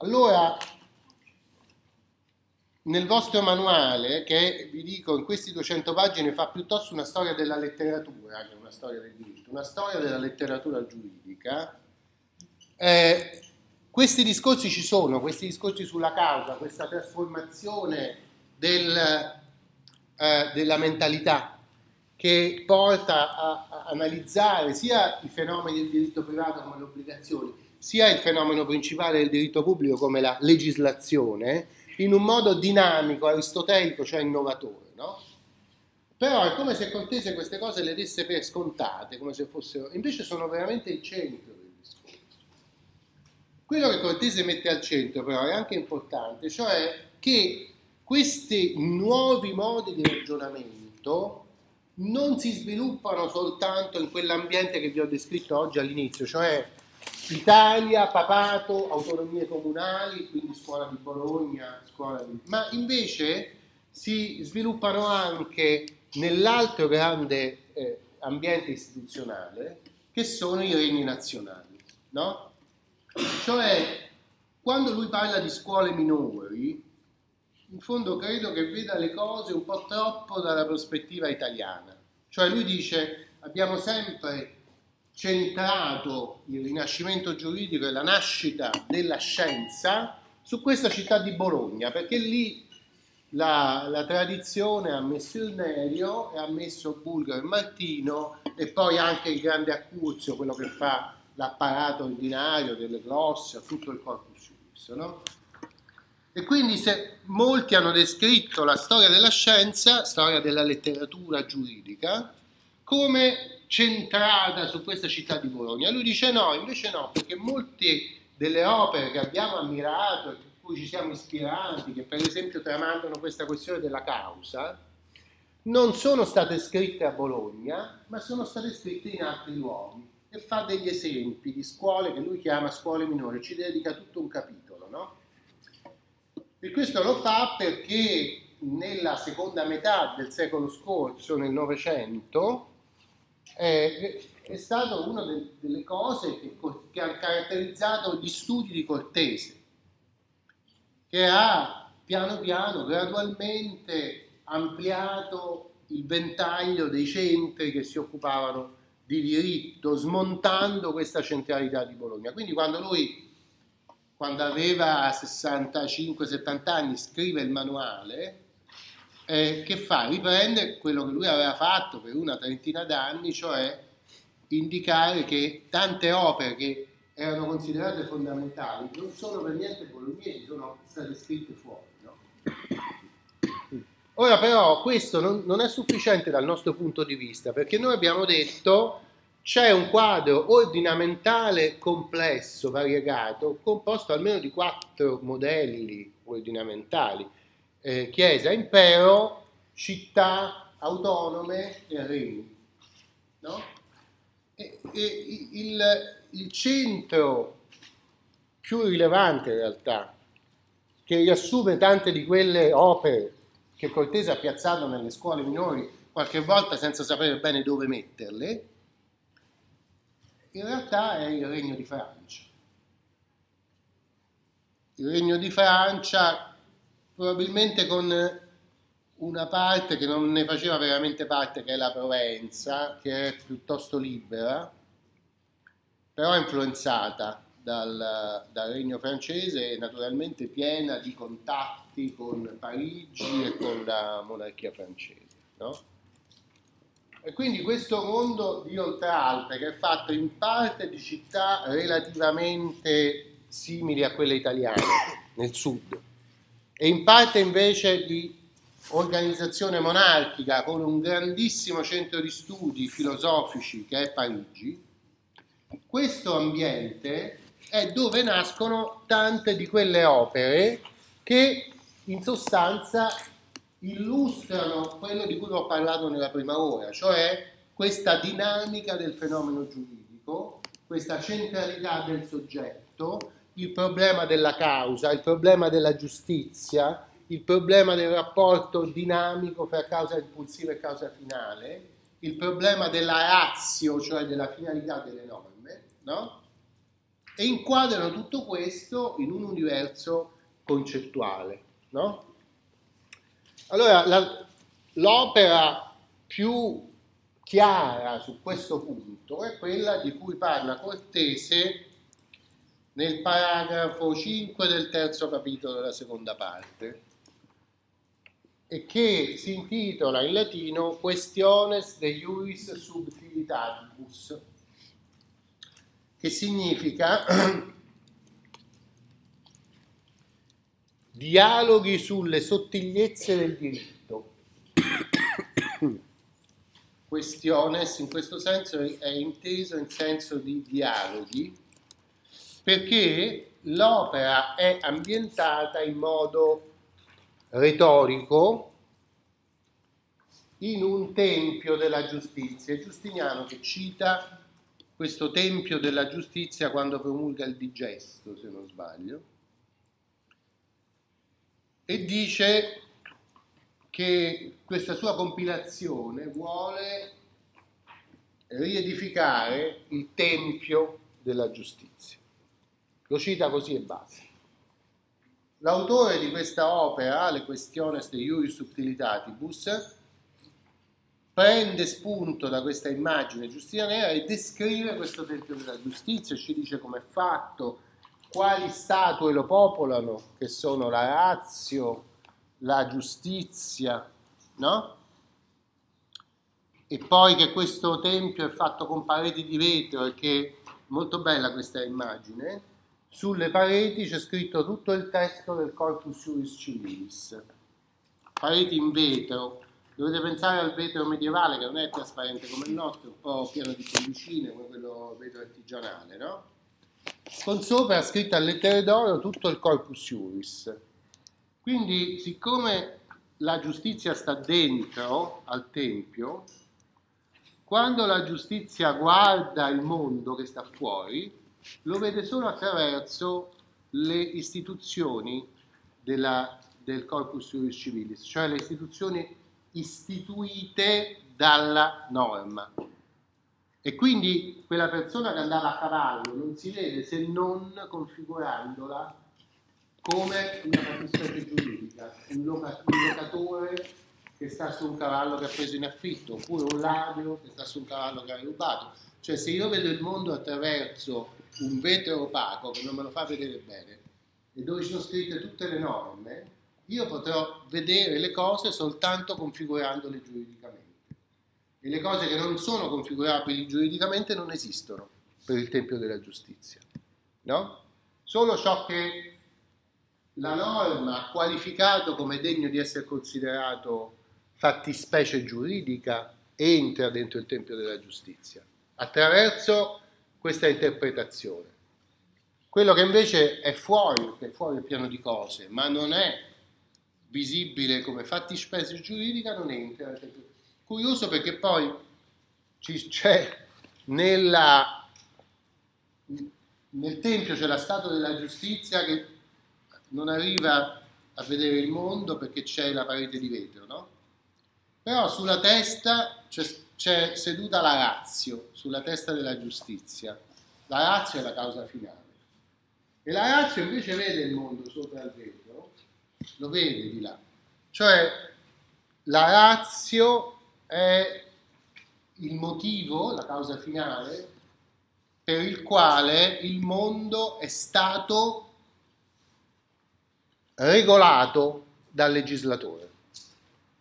Allora, nel vostro manuale, che vi dico in queste 200 pagine fa piuttosto una storia della letteratura che una storia del diritto, una storia della letteratura giuridica, eh, questi discorsi ci sono, questi discorsi sulla causa, questa trasformazione del, eh, della mentalità che porta a, a, analizzare sia i fenomeni del diritto privato come le obbligazioni, sia il fenomeno principale del diritto pubblico come la legislazione, in un modo dinamico, aristotelico, cioè innovatore. No? Però è come se Cortese queste cose le desse per scontate, come se fossero, invece sono veramente il centro quello che Cortese mette al centro però è anche importante, cioè che questi nuovi modi di ragionamento non si sviluppano soltanto in quell'ambiente che vi ho descritto oggi all'inizio, cioè Italia, papato, autonomie comunali, quindi scuola di Bologna, scuola di... ma invece si sviluppano anche nell'altro grande eh, ambiente istituzionale che sono i regni nazionali, no? Cioè, quando lui parla di scuole minori, in fondo credo che veda le cose un po' troppo dalla prospettiva italiana. Cioè lui dice abbiamo sempre centrato il rinascimento giuridico e la nascita della scienza su questa città di Bologna, perché lì la, la tradizione ha messo il Nerio e ha messo Bulgaro e Martino e poi anche il grande Accuzio, quello che fa l'apparato ordinario delle glosse, tutto il corpus juris, no? E quindi se molti hanno descritto la storia della scienza, storia della letteratura giuridica, come centrata su questa città di Bologna. Lui dice no, invece no, perché molte delle opere che abbiamo ammirato e su cui ci siamo ispirati, che per esempio tramandano questa questione della causa, non sono state scritte a Bologna, ma sono state scritte in altri luoghi e fa degli esempi di scuole che lui chiama scuole minori, ci dedica tutto un capitolo, no? E questo lo fa perché nella seconda metà del secolo scorso, nel Novecento, è, è stata una de, delle cose che, che ha caratterizzato gli studi di Cortese, che ha piano piano, gradualmente ampliato il ventaglio dei centri che si occupavano di diritto, smontando questa centralità di Bologna. Quindi quando lui, quando aveva 65-70 anni, scrive il manuale, eh, che fa? Riprende quello che lui aveva fatto per una trentina d'anni, cioè indicare che tante opere che erano considerate fondamentali non sono per niente bolognesi, sono state scritte fuori. No? Ora però questo non, non, è sufficiente dal nostro punto di vista perché noi abbiamo detto c'è un quadro ordinamentale complesso, variegato, composto almeno di quattro modelli ordinamentali, eh, chiesa, impero, città autonome e regni. No? E, e il, il centro più rilevante in realtà, che riassume tante di quelle opere che Cortese ha piazzato nelle scuole minori, qualche volta senza sapere bene dove metterle, in realtà è il Regno di Francia. Il Regno di Francia probabilmente con una parte che non ne faceva veramente parte, che è la Provenza, che è piuttosto libera, però influenzata dal, dal regno francese e naturalmente piena di contatti con Parigi e con la monarchia francese. No? E quindi questo mondo di Oltralpe, che è fatto in parte di città relativamente simili a quelle italiane nel sud, e in parte invece di organizzazione monarchica con un grandissimo centro di studi filosofici che è Parigi, questo ambiente è dove nascono tante di quelle opere che in sostanza illustrano quello di cui ho parlato nella prima ora, cioè questa dinamica del fenomeno giuridico, questa centralità del soggetto, il problema della causa, il problema della giustizia, il problema del rapporto dinamico fra causa impulsiva e causa finale, il problema della razio, cioè della finalità delle norme, no? e inquadrano tutto questo in un universo concettuale. No? Allora, la, l'opera più chiara su questo punto è quella di cui parla Cortese nel paragrafo 5 del terzo capitolo della seconda parte e che si intitola in latino Questiones de Iuris Subtilitatibus, che significa dialoghi sulle sottigliezze del diritto. Questiones in questo senso è inteso in senso di dialoghi perché l'opera è ambientata in modo retorico in un tempio della giustizia. Giustiniano che cita questo tempio della giustizia quando promulga il digesto, se non sbaglio e dice che questa sua compilazione vuole riedificare il tempio della giustizia. Lo cita così e basta. L'autore di questa opera, Le Questiones de Iuris Subtilitatibus, prende spunto da questa immagine giustinianea e descrive questo tempio della giustizia, ci dice come è fatto, quali statue lo popolano, che sono la razio, la giustizia, no? E poi che questo tempio è fatto con pareti di vetro e che molto bella questa immagine. Sulle pareti c'è scritto tutto il testo del Corpus Juris Civilis. Pareti in vetro. Dovete pensare al vetro medievale che non è trasparente come il nostro, un po' pieno di bollicine come quello vetro artigianale, no? con sopra scritto a lettere d'oro tutto il corpus juris. Quindi, siccome la giustizia sta dentro al Tempio, quando la giustizia guarda il mondo che sta fuori, lo vede solo attraverso le istituzioni della, del corpus juris civilis, cioè le istituzioni istituite dalla norma. E quindi quella persona che andava a cavallo non si vede se non configurandola come una fattispecie giuridica, un, loca- un locatore che sta su un cavallo che ha preso in affitto, oppure un ladro che sta su un cavallo che ha rubato. Cioè se io vedo il mondo attraverso un vetro opaco che non me lo fa vedere bene e dove sono scritte tutte le norme, io potrò vedere le cose soltanto configurandole giuridicamente e le cose che non sono configurabili giuridicamente non esistono per il Tempio della Giustizia. No? Solo ciò che la norma ha qualificato come degno di essere considerato fattispecie giuridica entra dentro il Tempio della Giustizia attraverso questa interpretazione. Quello che invece è fuori, che è fuori il piano di cose, ma non è visibile come fattispecie giuridica, non entra Curioso perché poi c'è nella, nel Tempio c'è la statua della giustizia che non arriva a vedere il mondo perché c'è la parete di vetro, no? Però sulla testa c'è, c'è seduta la razio, sulla testa della giustizia. La razio è la causa finale. E la razio invece vede il mondo sopra il vetro, lo vede di là. Cioè la razio è il motivo, la causa finale, per il quale il mondo è stato regolato dal legislatore.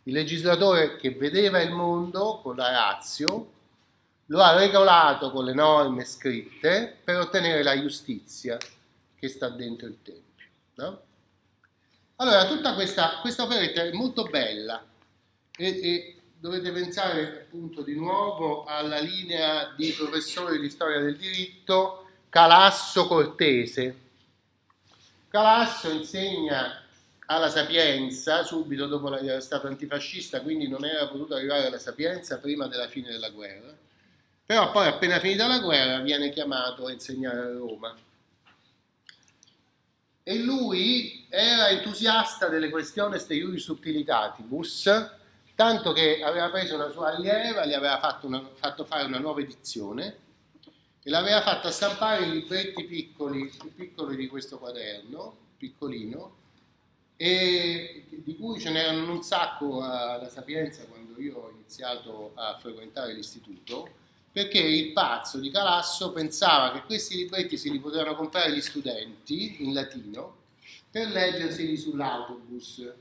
Il legislatore che vedeva il mondo con la razio lo ha regolato con le norme scritte per ottenere la giustizia che sta dentro il Tempio. No? Allora, tutta questa, questa operetta è molto bella e, e dovete pensare appunto di nuovo alla linea di professore di storia del diritto Calasso Cortese. Calasso insegna alla Sapienza subito dopo era stato antifascista, quindi non era potuto arrivare alla Sapienza prima della fine della guerra. Però poi appena finita la guerra viene chiamato a insegnare a Roma. E lui era entusiasta delle questioni iuris subtilitatibus, tanto che aveva preso una sua allieva, gli aveva fatto, una, fatto fare una nuova edizione e l'aveva fatta stampare in libretti piccoli, più piccoli di questo quaderno, piccolino, e di cui ce n'erano un sacco alla Sapienza quando io ho iniziato a frequentare l'istituto, perché il pazzo di Calasso pensava che questi libretti si li potevano comprare gli studenti in latino per leggerseli sull'autobus,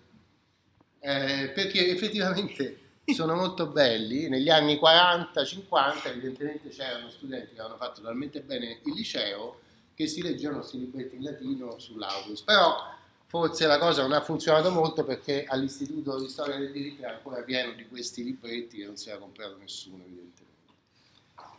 eh, perché effettivamente sono molto belli. Negli anni 40-50 evidentemente c'erano studenti che avevano fatto talmente bene il liceo che si leggevano questi libretti in latino sull'autobus. Però forse la cosa non ha funzionato molto perché all'Istituto di Storia del Diritto era ancora pieno di questi libretti che non si era comprato nessuno evidentemente.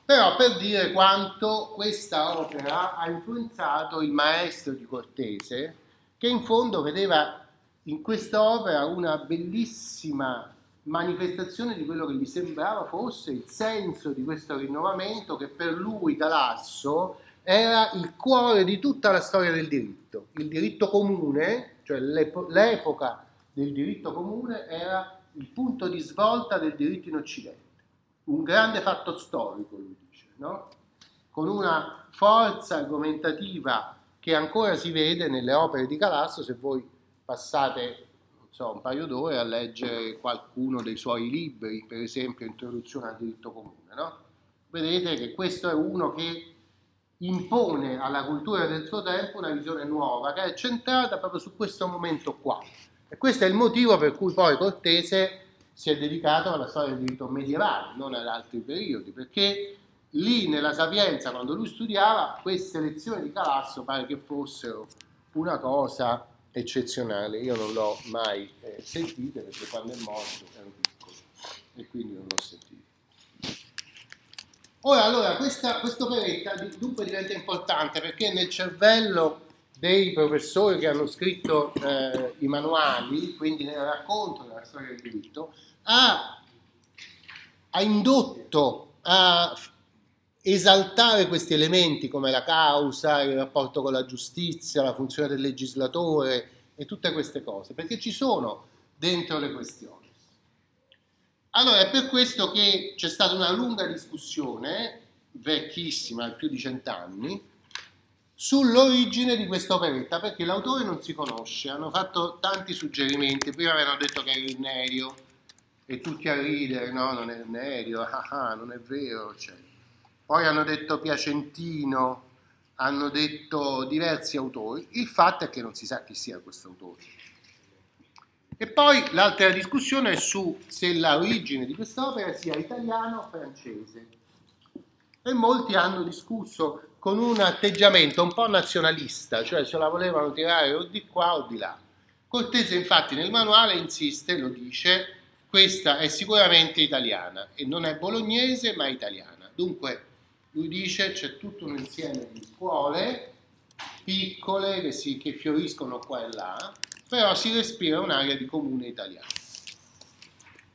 Però per dire quanto questa opera ha influenzato il maestro di Cortese, che in fondo vedeva in questa opera una bellissima manifestazione di quello che gli sembrava fosse il senso di questo rinnovamento che per lui Galasso era il cuore di tutta la storia del diritto. Il diritto comune, cioè l'epoca del diritto comune, era il punto di svolta del diritto in Occidente. Un grande fatto storico, lui dice, no? con una forza argomentativa che ancora si vede nelle opere di Galasso, se voi passate so, un paio d'ore a leggere qualcuno dei suoi libri, per esempio Introduzione al diritto comune, no? Vedete che questo è uno che impone alla cultura del suo tempo una visione nuova, che è centrata proprio su questo momento qua. E questo è il motivo per cui poi Cortese si è dedicato alla storia del diritto medievale, non ad altri periodi, perché lì nella Sapienza, quando lui studiava, queste lezioni di Calasso pare che fossero una cosa eccezionale. Io non l'ho mai eh, sentita perché quando è morto ero piccolo e quindi non l'ho sentita. Ora, allora, questa operetta dunque diventa importante perché nel cervello dei professori che hanno scritto eh, i manuali, quindi nel racconto della storia del diritto, ha, ha indotto a esaltare questi elementi come la causa, il rapporto con la giustizia, la funzione del legislatore e tutte queste cose, perché ci sono dentro le questioni. Allora è per questo che c'è stata una lunga discussione, vecchissima, più di cent'anni, sull'origine di questa operetta, perché l'autore non si conosce, hanno fatto tanti suggerimenti, prima avevano detto che era il Nerio, e tutti a ridere, no, non è il Nerio, ah, ah, non è vero, eccetera. Poi hanno detto Piacentino, hanno detto diversi autori. Il fatto è che non si sa chi sia questo autore. E poi l'altra discussione è su se l'origine di quest'opera sia italiana o francese. E molti hanno discusso con un atteggiamento un po' nazionalista, cioè se la volevano tirare o di qua o di là. Cortese infatti nel manuale insiste, lo dice, questa è sicuramente italiana e non è bolognese ma italiana. Dunque lui dice c'è tutto un insieme di scuole piccole che, si, che fioriscono qua e là, però si respira un'area di comune italiano.